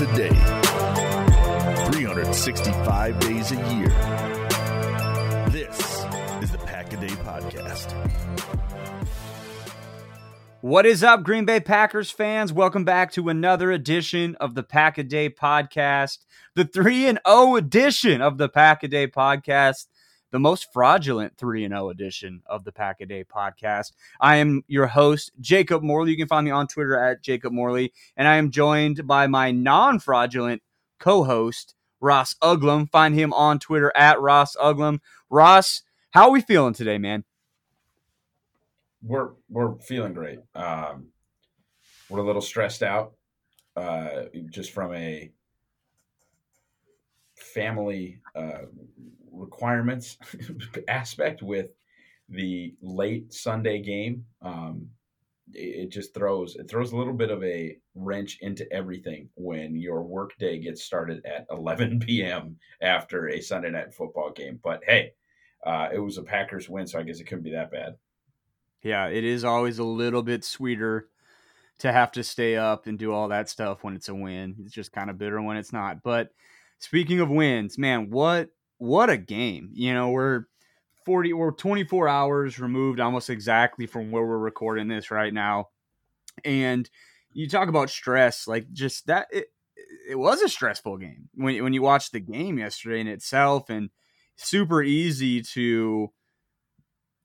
minutes a day, 365 days a year. This is the Pack a Day Podcast. What is up, Green Bay Packers fans? Welcome back to another edition of the Pack a Day Podcast, the 3 and 0 edition of the Pack a Day Podcast the most fraudulent 3 0 edition of the Pack a Day podcast. I am your host, Jacob Morley. You can find me on Twitter at Jacob Morley. And I am joined by my non fraudulent co host, Ross Uglem. Find him on Twitter at Ross Uglem. Ross, how are we feeling today, man? We're we're feeling great. Um, we're a little stressed out, uh, just from a family uh, requirements aspect with the late Sunday game. Um, it, just throws it throws a little bit of a wrench into everything when your workday gets started at 11 p.m. after a Sunday night football game. But hey, uh, it was a Packers win, so I guess it couldn't be that bad. Yeah, it is always a little bit sweeter to have to stay up and do all that stuff when it's a win. It's just kind of bitter when it's not. But speaking of wins, man, what what a game. You know, we're 40 we're 24 hours removed almost exactly from where we're recording this right now. And you talk about stress, like just that it, it was a stressful game when when you watch the game yesterday in itself and super easy to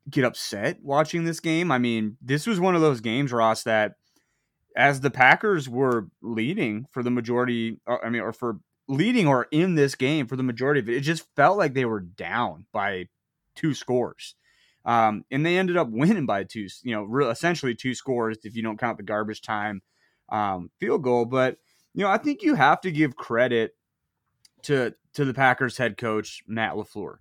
get upset watching this game. I mean, this was one of those games, Ross, that as the Packers were leading for the majority, uh, I mean, or for leading or in this game for the majority of it. It just felt like they were down by two scores. Um, and they ended up winning by two, you know, re- essentially two scores if you don't count the garbage time um, field goal. But you know, I think you have to give credit to to the Packers head coach Matt LaFleur.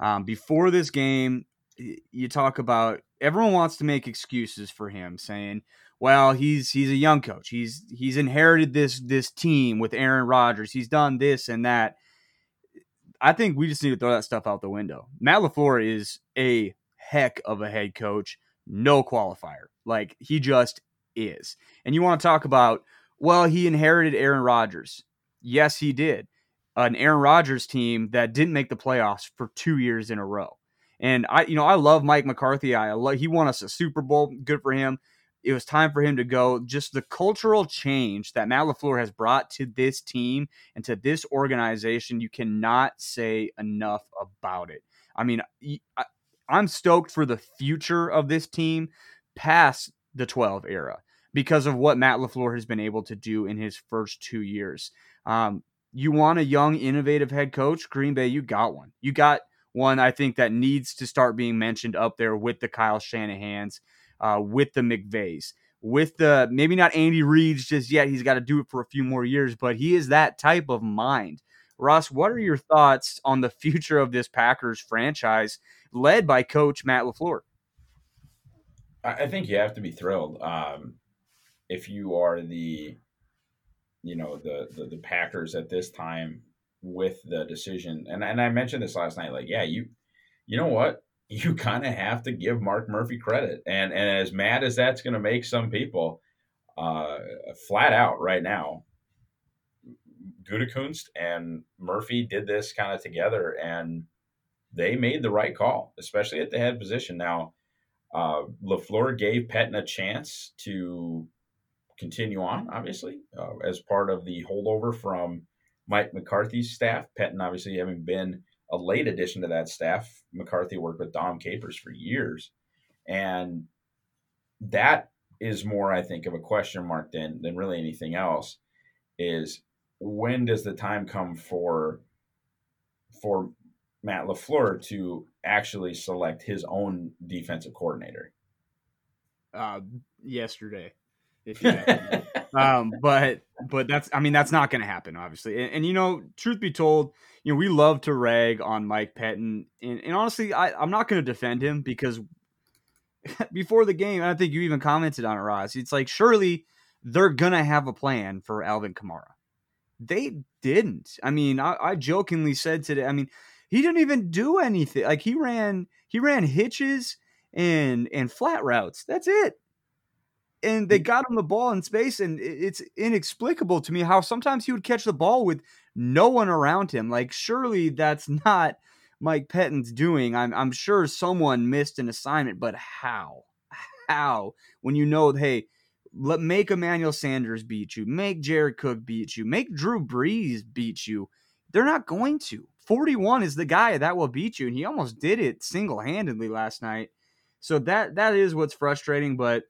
Um, before this game, you talk about everyone wants to make excuses for him, saying, well, he's he's a young coach. He's he's inherited this this team with Aaron Rodgers. He's done this and that. I think we just need to throw that stuff out the window. Matt LaFleur is a heck of a head coach, no qualifier. Like he just is. And you want to talk about, well, he inherited Aaron Rodgers. Yes, he did. An Aaron Rodgers team that didn't make the playoffs for two years in a row. And I, you know, I love Mike McCarthy. I love, he won us a Super Bowl. Good for him it was time for him to go. Just the cultural change that Matt LaFleur has brought to this team and to this organization, you cannot say enough about it. I mean, I'm stoked for the future of this team past the 12 era because of what Matt LaFleur has been able to do in his first two years. Um, you want a young, innovative head coach? Green Bay, you got one. You got one, I think, that needs to start being mentioned up there with the Kyle Shanahan's uh, with the McVays, with the maybe not Andy Reid's just yet. He's got to do it for a few more years, but he is that type of mind. Ross, what are your thoughts on the future of this Packers franchise led by Coach Matt LaFleur? I think you have to be thrilled um, if you are the, you know, the, the the Packers at this time with the decision. And and I mentioned this last night. Like, yeah, you, you know what? You kind of have to give Mark Murphy credit. And and as mad as that's going to make some people, uh, flat out right now, Gutekunst and Murphy did this kind of together, and they made the right call, especially at the head position. Now, uh, LaFleur gave Pettine a chance to continue on, obviously, uh, as part of the holdover from Mike McCarthy's staff. Pettine, obviously, having been a late addition to that staff. McCarthy worked with Dom Capers for years. And that is more, I think, of a question mark than, than really anything else is when does the time come for for Matt LaFleur to actually select his own defensive coordinator? Uh, yesterday. Um, but but that's I mean that's not going to happen obviously. And, and, you know, truth be told, you know we love to rag on Mike Pettine, and, and honestly, I, I'm not going to defend him because before the game, I think you even commented on it, Ross. It's like surely they're gonna have a plan for Alvin Kamara. They didn't. I mean, I, I jokingly said today. I mean, he didn't even do anything. Like he ran, he ran hitches and and flat routes. That's it. And they got him the ball in space, and it's inexplicable to me how sometimes he would catch the ball with no one around him. Like, surely that's not Mike Pettine's doing. I'm, I'm sure someone missed an assignment, but how? How? When you know, hey, let make Emmanuel Sanders beat you, make Jared Cook beat you, make Drew Brees beat you. They're not going to. 41 is the guy that will beat you, and he almost did it single handedly last night. So that that is what's frustrating, but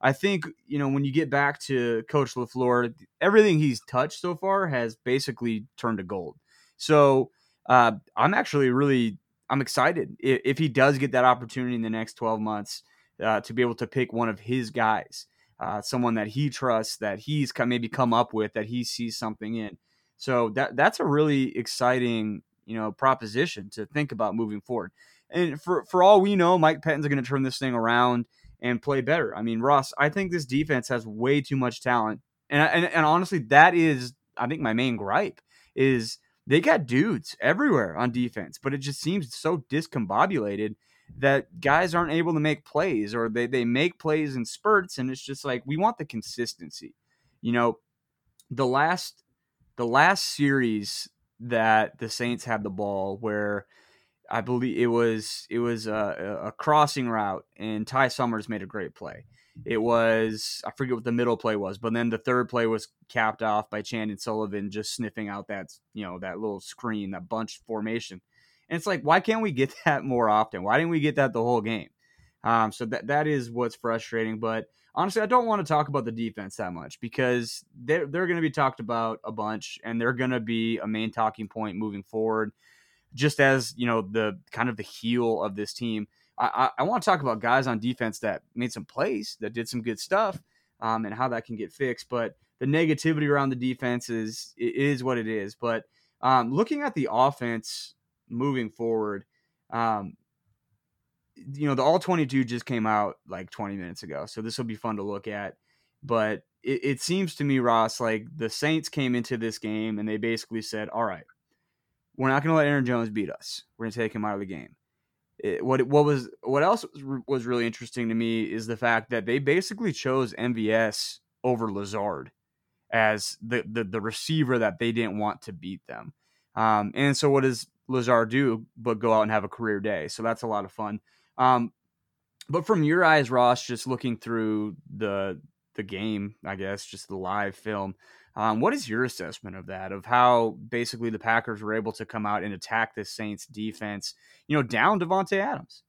I think you know when you get back to Coach LaFleur, everything he's touched so far has basically turned to gold. So uh, I'm actually really I'm excited if, if, he does get that opportunity in the next 12 months uh, to be able to pick one of his guys, uh, someone that he trusts, that he's maybe come up with, that he sees something in. So that that's a really exciting you know proposition to think about moving forward. And for for all we know, Mike Pettine's going to turn this thing around and play better. I mean, Ross, I think this defense has way too much talent, and and, and honestly, that is I think my main gripe is they got dudes everywhere on defense, but it just seems so discombobulated that guys aren't able to make plays or they, they make plays in spurts and it's just like we want the consistency. You know, the last the last series that the Saints had the ball where I believe it was it was a, a, crossing route and Ty Summers made a great play. It was I forget what the middle play was, but then the third play was capped off by Chandon Sullivan just sniffing out that you know that little screen, that bunch formation. And it's like, why can't we get that more often? Why didn't we get that the whole game? Um, so that that is what's frustrating. But honestly, I don't want to talk about the defense that much because they're they're going to be talked about a bunch, and they're going to be a main talking point moving forward. Just as you know, the kind of the heel of this team. I, I, I want to talk about guys on defense that made some plays, that did some good stuff, um, and how that can get fixed. But the negativity around the defense is is what it is. But um, looking at the offense moving forward, um, you know, the all 22 just came out like 20 minutes ago. So this will be fun to look at. But it, it seems to me, Ross, like the Saints came into this game and they basically said, all right, we're not going to let Aaron Jones beat us. We're going to take him out of the game. It, what what was what else was really interesting to me is the fact that they basically chose MVS over Lazard as the, the the receiver that they didn't want to beat them. Um, and so what does Lazard do but go out and have a career day? So that's a lot of fun. Um, but from your eyes, Ross, just looking through the the game, I guess, just the live film, um, what is your assessment of that? Of how basically the Packers were able to come out and attack the Saints defense, you know, down Davante Adams.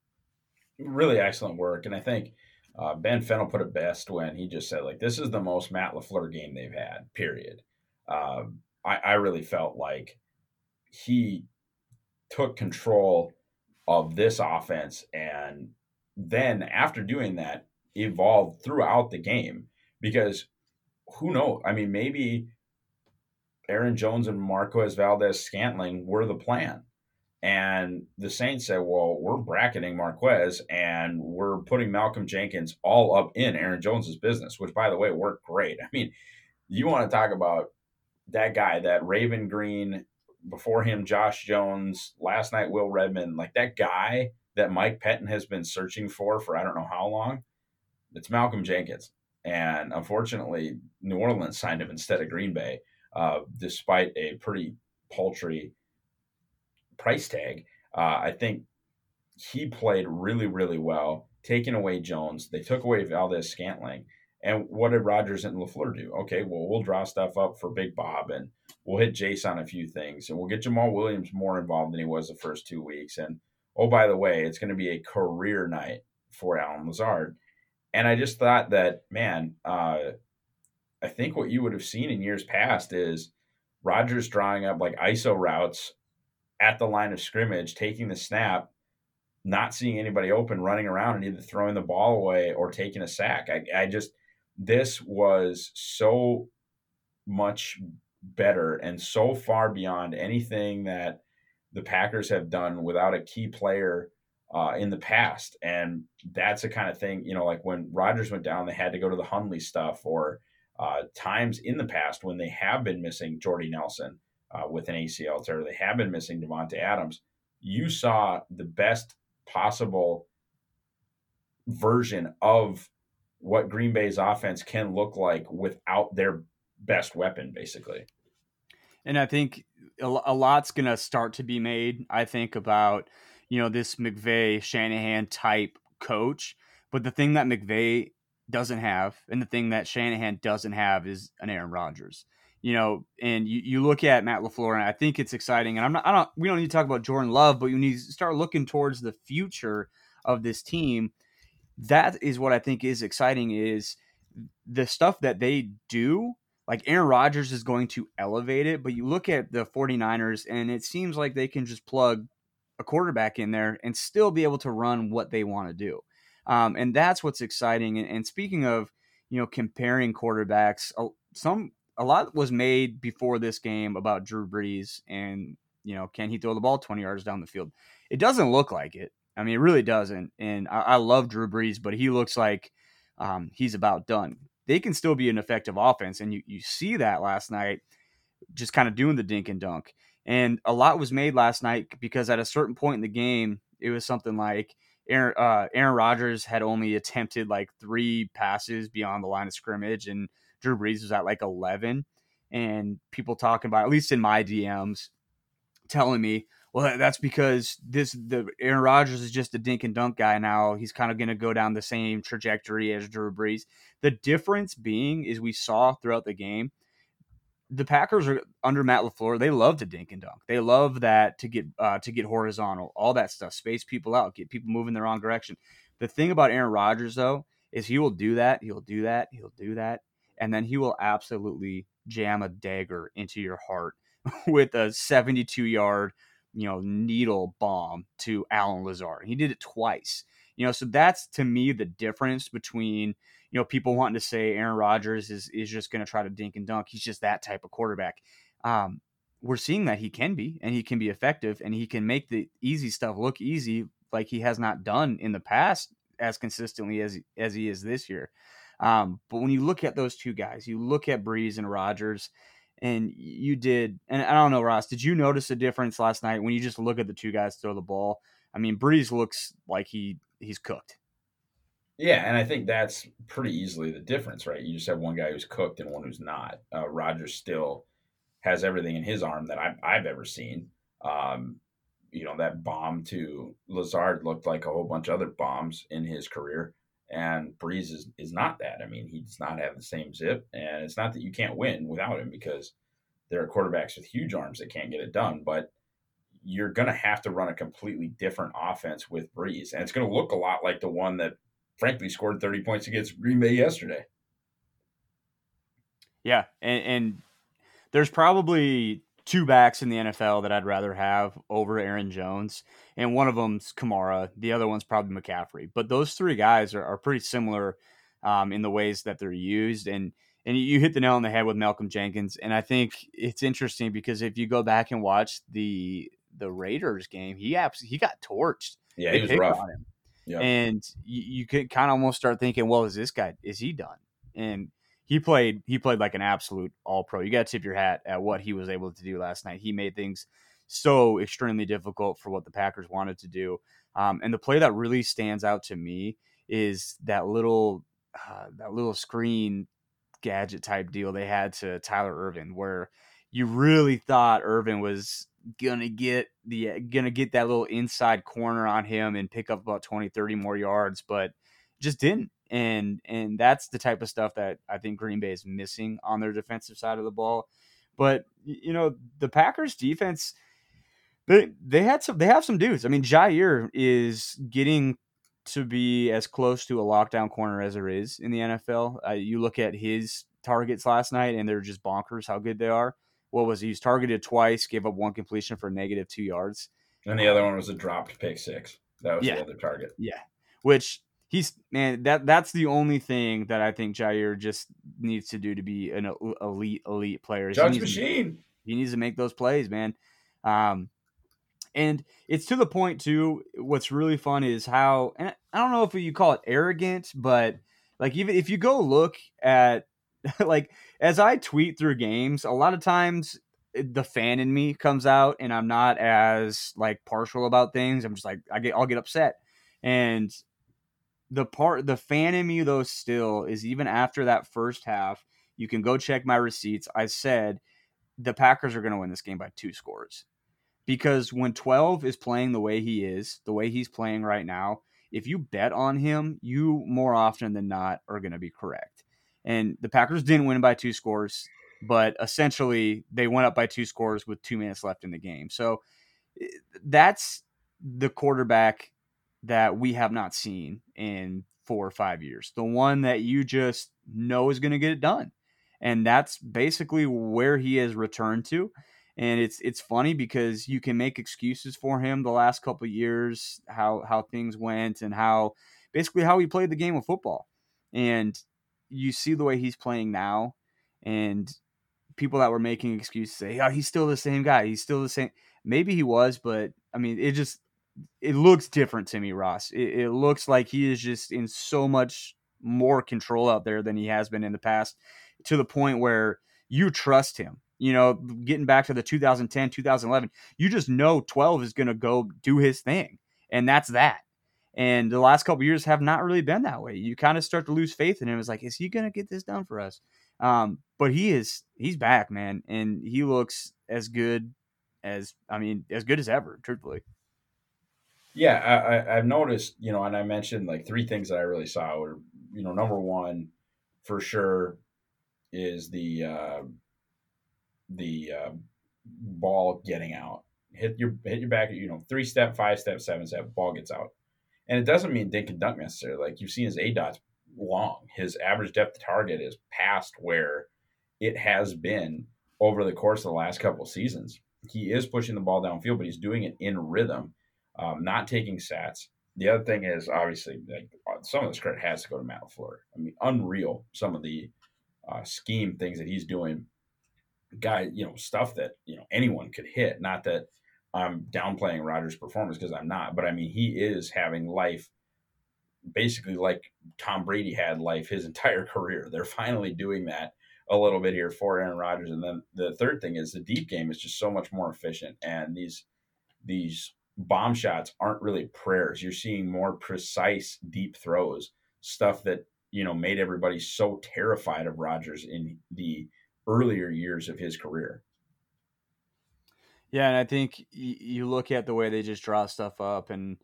Really excellent work, and I think uh, Ben Fennell put it best when he just said, like, this is the most Matt LaFleur game they've had. Period. Uh, I, I really felt like he took control of this offense and then after doing that evolved throughout the game because who knows i mean maybe aaron jones and marquez Valdes Scantling were the plan and the saints said well we're bracketing marquez and we're putting malcolm jenkins all up in aaron jones's business which by the way worked great i mean you want to talk about that guy that Raven Greene, before him, Josh Jones, last night, Will Redmond, like that guy that Mike Pettine has been searching for for I don't know how long. It's Malcolm Jenkins. And unfortunately, New Orleans signed him instead of Green Bay, uh, despite a pretty paltry price tag. Uh, I think he played really, really well, taking away Jones. They took away Valdes Scantling. And what did Rodgers and LaFleur do? Okay, well, we'll draw stuff up for Big Bob and we'll hit Jace on a few things and we'll get Jamaal Williams more involved than he was the first two weeks. And oh, by the way, it's going to be a career night for Allen Lazard. And I just thought that, man, uh, I think what you would have seen in years past is Rodgers drawing up like ISO routes at the line of scrimmage, taking the snap, not seeing anybody open, running around and either throwing the ball away or taking a sack. I, I just – this was so much better and so far beyond anything that the Packers have done without a key player uh, in the past. And that's the kind of thing, you know, like when Rodgers went down, they had to go to the Hundley stuff, or uh, times in the past when they have been missing Jordy Nelson uh, with an ACL tear, they have been missing Davante Adams. You saw the best possible version of what Green Bay's offense can look like without their best weapon, basically. And I think a lot's going to start to be made, I think, about, you know, this McVay Shanahan type coach. But the thing that McVay doesn't have, and the thing that Shanahan doesn't have is an Aaron Rodgers. You know, and you, you look at Matt LaFleur, and I think it's exciting. And I'm not, I don't, we don't need to talk about Jordan Love, but you need to start looking towards the future of this team. That is what I think is exciting is the stuff that they do like Aaron Rodgers is going to elevate it, but you look at the 49ers and it seems like they can just plug a quarterback in there and still be able to run what they want to do. Um, and that's what's exciting. And, and, speaking of, you know, comparing quarterbacks, some a lot was made before this game about Drew Brees and you know, can he throw the ball 20 yards down the field? It doesn't look like it. I mean, it really doesn't. And I, I love Drew Brees, but he looks like um, he's about done they can still be an effective offense. And you, you see that last night, just kind of doing the dink and dunk. And a lot was made last night because at a certain point in the game, it was something like Aaron, uh, Aaron Rodgers had only attempted like three passes beyond the line of scrimmage, and Drew Brees was at like 11. And people talking about, at least in my DMs, telling me, well, that's because this the Aaron Rodgers is just a dink and dunk guy now. He's kind of going to go down the same trajectory as Drew Brees. The difference being is we saw throughout the game, the Packers are under Matt LaFleur. They love to dink and dunk. They love that to get uh, to get horizontal, all that stuff, space people out, get people moving the wrong direction. The thing about Aaron Rodgers though is he will do that, he'll do that, he'll do that, and then he will absolutely jam a dagger into your heart with a 72 yard you know, needle bomb to Allen Lazard. He did it twice. You know, so that's to me the difference between, you know, people wanting to say Aaron Rodgers is is just going to try to dink and dunk. He's just that type of quarterback. Um, we're seeing that he can be and he can be effective and he can make the easy stuff look easy like he has not done in the past as consistently as as he is this year. Um, but when you look at those two guys, you look at Brees and Rodgers, and you did and i don't know ross did you notice a difference last night when you just look at the two guys throw the ball i mean brees looks like he he's cooked yeah and i think that's pretty easily the difference right you just have one guy who's cooked and one who's not uh, Rodgers still has everything in his arm that I've, I've ever seen um, you know that bomb to lazard looked like a whole bunch of other bombs in his career and Brees is, is not that. I mean, he does not have the same zip. And it's not that you can't win without him because there are quarterbacks with huge arms that can't get it done. But you're going to have to run a completely different offense with Brees. And it's going to look a lot like the one that, frankly, scored 30 points against Green Bay yesterday. Yeah. And, and there's probably two backs in the NFL that I'd rather have over Aaron Jones, and one of them's Kamara. The other one's probably McCaffrey. But those three guys are, are pretty similar um, in the ways that they're used, and and you hit the nail on the head with Malcolm Jenkins. And I think it's interesting because if you go back and watch the the Raiders game, he abs- he got torched. Yeah, they he was rough. Yep. And you, you could kind of almost start thinking, well, is this guy is he done? And he played he played like an absolute all pro. You got to tip your hat at what he was able to do last night. He made things so extremely difficult for what the Packers wanted to do. Um, and the play that really stands out to me is that little uh, that little screen gadget type deal they had to Tyler Ervin, where you really thought Ervin was gonna get the gonna get that little inside corner on him and pick up about 20 30 more yards but just didn't and and that's the type of stuff that I think Green Bay is missing on their defensive side of the ball. But you know, the Packers defense they they had some they have some dudes. I mean, Jaire is getting to be as close to a lockdown corner as there is in the NFL. Uh, you look at his targets last night, and they're just bonkers how good they are. What was he? He's targeted twice, gave up one completion for negative two yards, and the other one was a dropped pick six. That was yeah. the other target. Yeah, which he's man that that's the only thing that I think Jaire just needs to do to be an elite elite player. Judge he machine. To, he needs to make those plays, man. Um, and it's to the point too. What's really fun is how and I don't know if you call it arrogant, but like even if you go look at like as I tweet through games, a lot of times eh, the fan in me comes out and I'm not as like partial about things. I'm just like I get I'll get upset. And the part the fan in me though still is even after that first half, you can go check my receipts. I said the Packers are going to win this game by two scores. Because when 12 is playing the way he is, the way he's playing right now, if you bet on him, you more often than not are going to be correct. And the Packers didn't win by two scores, but essentially they went up by two scores with two minutes left in the game. So eh, that's the quarterback that we have not seen in four or five years. The one that you just know is going to get it done. And that's basically where he has returned to. And it's it's funny because you can make excuses for him the last couple years, how how things went and how basically how he played the game of football. And you see the way he's playing now and people that were making excuses say, "Oh, he's still the same guy. He's still the same." Maybe he was, but I mean, it just it looks different to me, Ross. It, it, looks like he is just in so much more control out there than he has been in the past, to the point where you trust him. You know, getting back to the 2010, 2011, you just know 12 is going to go do his thing, and that's that. And the last couple years have not really been that way. You kind of start to lose faith in him. It's like, is he going to get this done for us? Um, but he is, he's back, man, and he looks as good as, I mean, as good as ever, truthfully. Yeah, I, have noticed, you know, and I mentioned like three things that I really saw were, you know, number one, for sure, is the uh, the uh, ball getting out. Hit your hit your back, you know, three step, five step, seven step, ball gets out, and it doesn't mean dink and dunk necessarily. Like you've seen his A dot's long. His average depth target is past where it has been over the course of the last couple of seasons. He is pushing the ball downfield, but he's doing it in rhythm um, not taking stats. The other thing is obviously like some of this credit has to go to Matt LaFleur. I mean, unreal some of the uh, scheme things that he's doing. Guy, you know, stuff that you know anyone could hit. Not that I'm downplaying Rodgers' performance because I'm not, but I mean he is having life basically like Tom Brady had life his entire career. They're finally doing that a little bit here for Aaron Rodgers. And then the third thing is the deep game is just so much more efficient. And these these bomb shots aren't really prayers. You're seeing more precise deep throws, stuff that, you know, made everybody so terrified of Rodgers in the earlier years of his career. Yeah, and I think you look at the way they just draw stuff up, and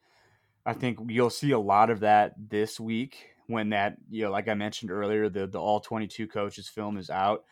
I think you'll see a lot of that this week when that, you know, like I mentioned earlier, the the all 22 coaches film is out.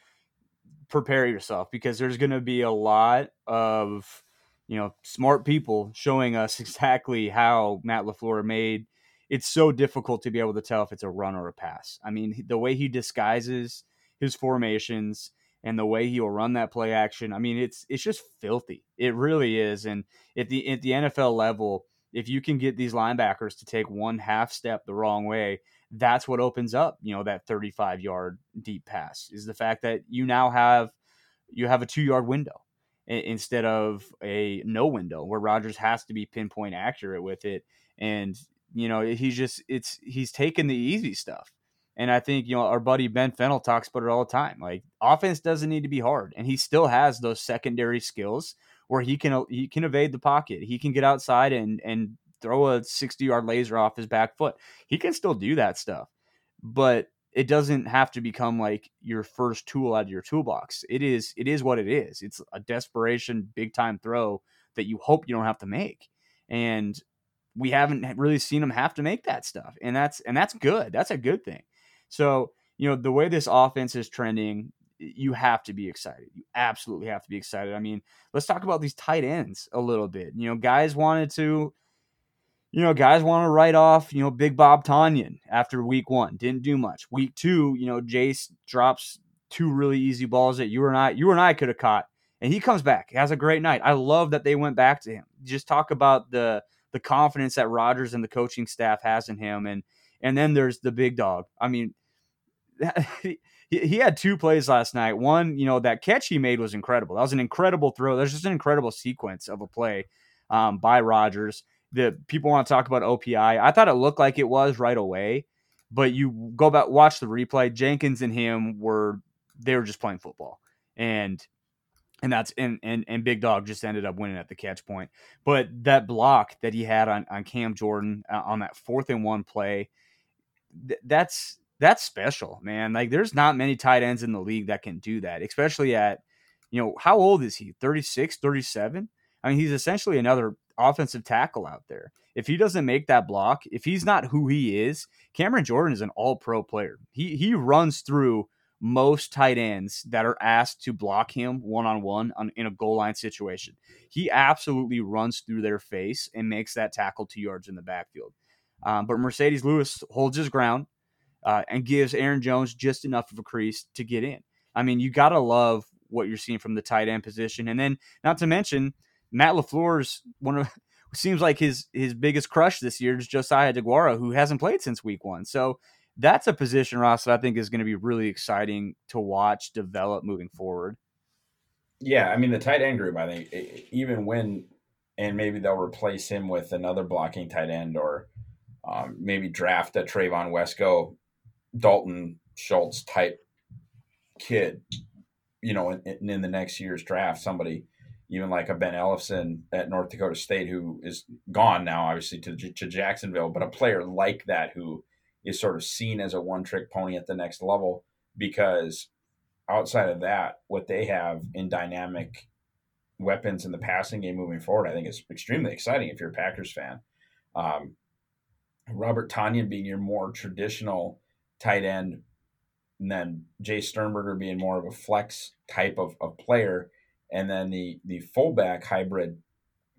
Prepare yourself because there's going to be a lot of you know, smart people showing us exactly how Matt LaFleur made it's so difficult to be able to tell if it's a run or a pass. I mean, the way he disguises his formations and the way he will run that play action, I mean, it's it's just filthy. It really is. And at the at the NFL level, if you can get these linebackers to take one half step the wrong way, that's what opens up, you know, that 35 yard deep pass is the fact that you now have you have a two yard window instead of a no window where Rodgers has to be pinpoint accurate with it. And, you know, he's just, it's, he's taking the easy stuff. And I think, you know, our buddy Ben Fennell talks about it all the time. Like offense doesn't need to be hard. And he still has those secondary skills where he can, he can evade the pocket. He can get outside and, and throw a 60 yard laser off his back foot. He can still do that stuff. But it doesn't have to become like your first tool out of your toolbox. It is it is what it is. It's a desperation big time throw that you hope you don't have to make. And we haven't really seen him have to make that stuff. And that's and that's good. That's a good thing. So, you know, the way this offense is trending, you have to be excited. You absolutely have to be excited. I mean, let's talk about these tight ends a little bit. You know, guys wanted to you know, guys want to write off, you know, Big Bob Tonyan after week one. Didn't do much. Week two, you know, Jace drops two really easy balls that you and I, you and I could have caught, and he comes back. Has a great night. I love that they went back to him. Just talk about the the confidence that Rodgers and the coaching staff has in him, and and then there's the big dog. I mean, he, he had two plays last night. One, you know, that catch he made was incredible. That was an incredible throw. There's just an incredible sequence of a play um, by Rodgers the people want to talk about OPI. I thought it looked like it was right away, but you go back watch the replay. Jenkins and him were they were just playing football, and and that's and and and Big Dog just ended up winning at the catch point. But that block that he had on on Cam Jordan uh, on that fourth and one play, th- that's that's special, man. Like there's not many tight ends in the league that can do that, especially at, you know, how old is he? 36, 37? I mean, he's essentially another offensive tackle out there. If he doesn't make that block, if he's not who he is, Cameron Jordan is an all pro player. He he runs through most tight ends that are asked to block him one on one in a goal line situation. He absolutely runs through their face and makes that tackle two yards in the backfield. Um, but Marcedes Lewis holds his ground uh, and gives Aaron Jones just enough of a crease to get in. I mean, you got to love what you're seeing from the tight end position. And then, not to mention, Matt LaFleur's one of seems like his his biggest crush this year is Josiah DeGuara, who hasn't played since week one. So that's a position, Ross, that I think is going to be really exciting to watch develop moving forward. Yeah, I mean the tight end group. I think even when and maybe they'll replace him with another blocking tight end or um, maybe draft a Trevon Wesco, Dalton Schultz type kid. You know, in, in the next year's draft, somebody even like a Ben Ellefson at North Dakota State, who is gone now, obviously to, to Jacksonville, but a player like that who is sort of seen as a one trick pony at the next level because outside of that, what they have in dynamic weapons in the passing game moving forward, I think is extremely exciting if you're a Packers fan. Um, Robert Tonyan being your more traditional tight end, and then Jace Sternberger being more of a flex type of, of player and then the the fullback hybrid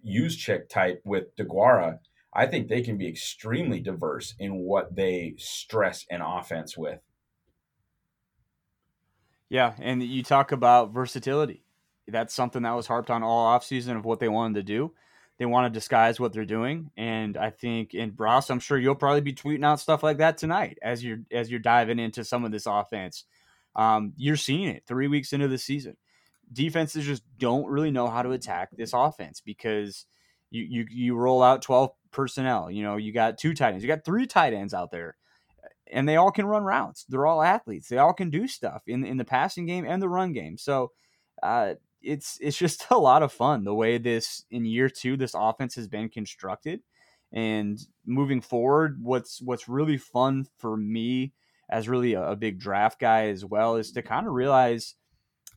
Juszczyk type with DeGuara, I think they can be extremely diverse in what they stress an offense with. Yeah, and you talk about versatility. That's something that was harped on all offseason of what they wanted to do. They want to disguise what they're doing, and I think in Ross, I'm sure you'll probably be tweeting out stuff like that tonight as you're as you're diving into some of this offense. Um, you're seeing it three weeks into the season defenses just don't really know how to attack this offense because you you you roll out 12 personnel. You know, you got two tight ends, you got three tight ends out there, and they all can run routes. They're all athletes. They all can do stuff in in the passing game and the run game. So uh, it's it's just a lot of fun the way this in year two this offense has been constructed. And moving forward, what's what's really fun for me as really a, a big draft guy as well is to kind of realize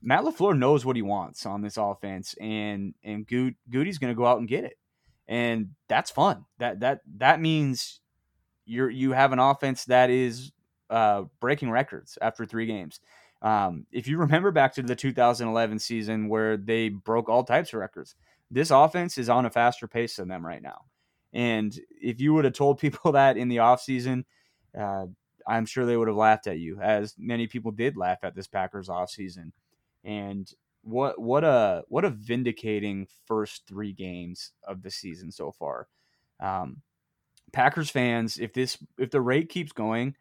Matt LaFleur knows what he wants on this offense, and and Good, Goody's to go out and get it, and that's fun. That that that means you're you have an offense that is uh, breaking records after three games. Um, if you remember back to the 2011 season where they broke all types of records, this offense is on a faster pace than them right now. And if you would have told people that in the offseason, uh, I'm sure they would have laughed at you, as many people did laugh at this Packers offseason and what what a what a vindicating first three games of the season so far. Um, Packers fans, if this if the rate keeps going,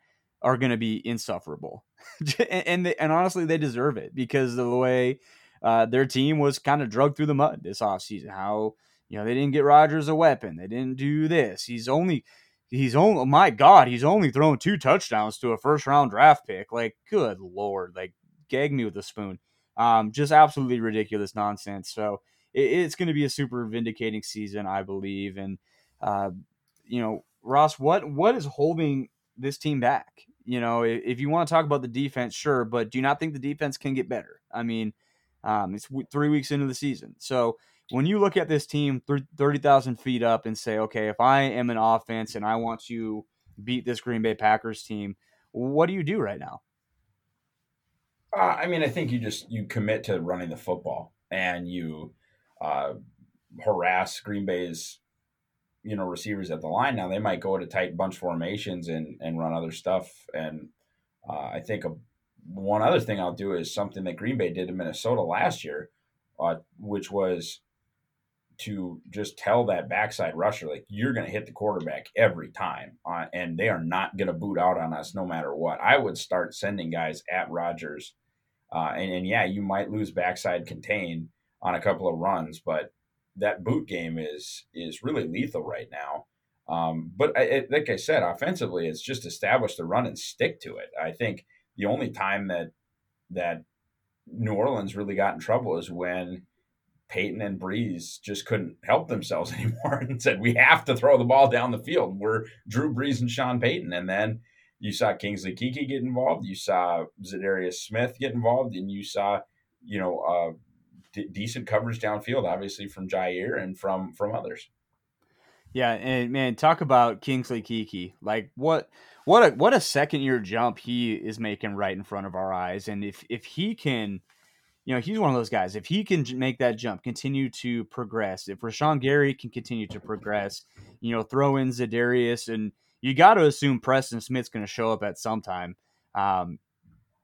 are going to be insufferable, and and, they, and, honestly, they deserve it because of the way uh, their team was kind of drugged through the mud this offseason. How you know they didn't get Rodgers a weapon, they didn't do this. He's only he's only my god, he's only thrown two touchdowns to a first round draft pick. Like, good lord, like gag me with a spoon. Um, just absolutely ridiculous nonsense. So it, it's going to be a super vindicating season, I believe. And uh, you know, Ross, what what is holding this team back? You know, if, you want to talk about the defense, sure, but do you not think the defense can get better? I mean, um, it's three weeks into the season, so when you look at this team 30,000 feet up and say, okay, if I am an offense and I want to beat this Green Bay Packers team, what do you do right now? Uh, I mean, I think you just you commit to running the football and you uh, harass Green Bay's you know receivers at the line. Now they might go to tight bunch formations and and run other stuff. And uh, I think a, one other thing I'll do is something that Green Bay did in Minnesota last year, uh, which was to just tell that backside rusher like you're going to hit the quarterback every time, uh, and they are not going to boot out on us no matter what. I would start sending guys at Rodgers, uh, and, and yeah, you might lose backside contain on a couple of runs, but that boot game is is really lethal right now. Um, but I, it, like I said, offensively, it's just establish the run and stick to it. I think the only time that that New Orleans really got in trouble is when Payton and Brees just couldn't help themselves anymore and said, "We have to throw the ball down the field." We're Drew Brees and Sean Payton, and then you saw Kingsley Keke get involved, you saw Za'Darius Smith get involved, and you saw, you know, uh, d- decent coverage downfield, obviously from Jaire and from from others. Yeah, and man, talk about Kingsley Keke. Like what what a what a second year jump he is making right in front of our eyes. And if if he can, you know, he's one of those guys. If he can make that jump, continue to progress. If Rashan Gary can continue to progress, you know, throw in Za'Darius, and you got to assume Preston Smith's going to show up at some time. Um,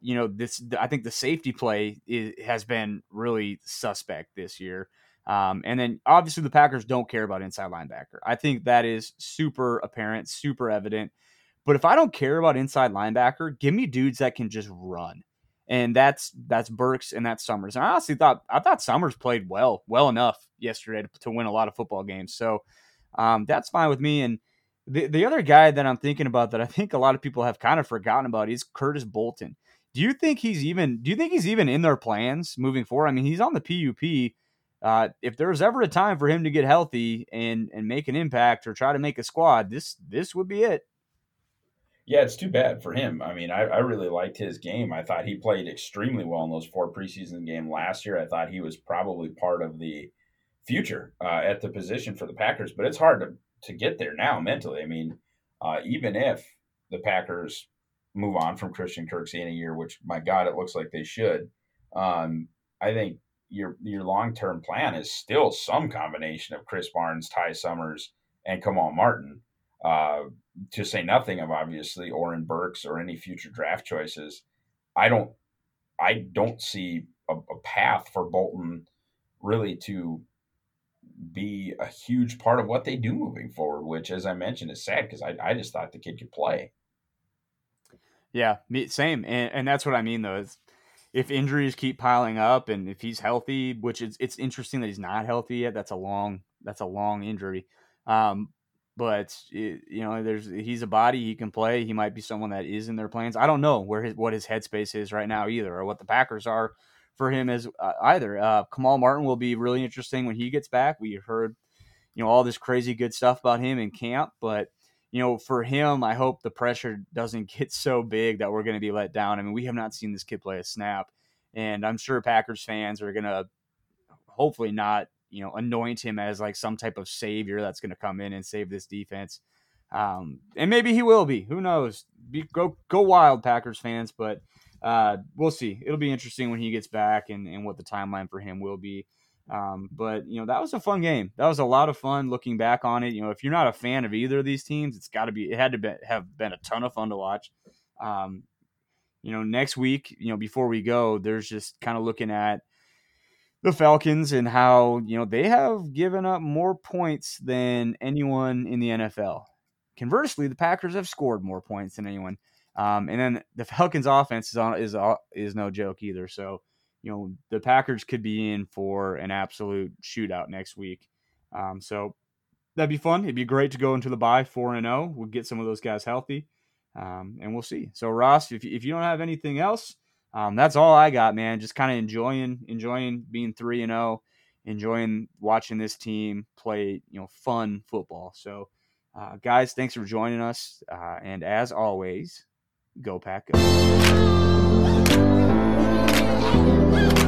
you know, this I think the safety play is, has been really suspect this year. Um, and then obviously the Packers don't care about inside linebacker. I think that is super apparent, super evident. But if I don't care about inside linebacker, give me dudes that can just run. And that's that's Burks and that's Summers. And I honestly thought I thought Summers played well, well enough yesterday to, to win a lot of football games. So um, that's fine with me. And the the other guy that I'm thinking about that I think a lot of people have kind of forgotten about is Curtis Bolton. Do you think he's even do you think he's even in their plans moving forward? I mean, he's on the PUP uh, if there's ever a time for him to get healthy and and make an impact or try to make a squad, this this would be it. Yeah, it's too bad for him. I mean, I, I really liked his game. I thought he played extremely well in those four preseason game last year. I thought he was probably part of the future uh, at the position for the Packers, but it's hard to, to get there now mentally. I mean, uh, even if the Packers move on from Christian Kirksey in a year, which my God, it looks like they should. Um, I think your your long term plan is still some combination of Krys Barnes, Ty Summers, and Kamal Martin. Uh, to say nothing of obviously Oren Burks or any future draft choices. I don't I don't see a, a path for Bolton really to be a huge part of what they do moving forward, which, as I mentioned, is sad because I, I just thought the kid could play. Yeah, me, same, and, and that's what I mean though. Is if injuries keep piling up and if he's healthy, which is it's interesting that he's not healthy yet. That's a long that's a long injury. Um, but it, you know, there's he's a body he can play. He might be someone that is in their plans. I don't know where his what his headspace is right now either, or what the Packers are for him as uh, either. Uh, Kamal Martin will be really interesting when he gets back. We heard you know all this crazy good stuff about him in camp, but you know, for him, I hope the pressure doesn't get so big that we're going to be let down. I mean, we have not seen this kid play a snap, and I'm sure Packers fans are going to hopefully not, you know, anoint him as like some type of savior that's going to come in and save this defense. Um, and maybe he will be. Who knows? Be, go go wild, Packers fans. But uh, we'll see. It'll be interesting when he gets back and, and what the timeline for him will be. Um, but you know that was a fun game. That was a lot of fun looking back on it. You know, if you're not a fan of either of these teams, it's got to be. It had to be, have been a ton of fun to watch. Um, you know, next week, you know, before we go, there's just kind of looking at the Falcons and how you know they have given up more points than anyone in the NFL. Conversely, the Packers have scored more points than anyone. Um, and then the Falcons' offense is on is is no joke either. So you know the Packers could be in for an absolute shootout next week. Um, so that'd be fun. It'd be great to go into the bye four and zero. Oh. We'll get some of those guys healthy, um, and we'll see. So Ross, if if you don't have anything else, um, that's all I got, man. Just kind of enjoying enjoying being three and zero, oh, enjoying watching this team play you know fun football. So. Uh, guys, thanks for joining us. Uh, and as always, go pack. Go. Oh, my God.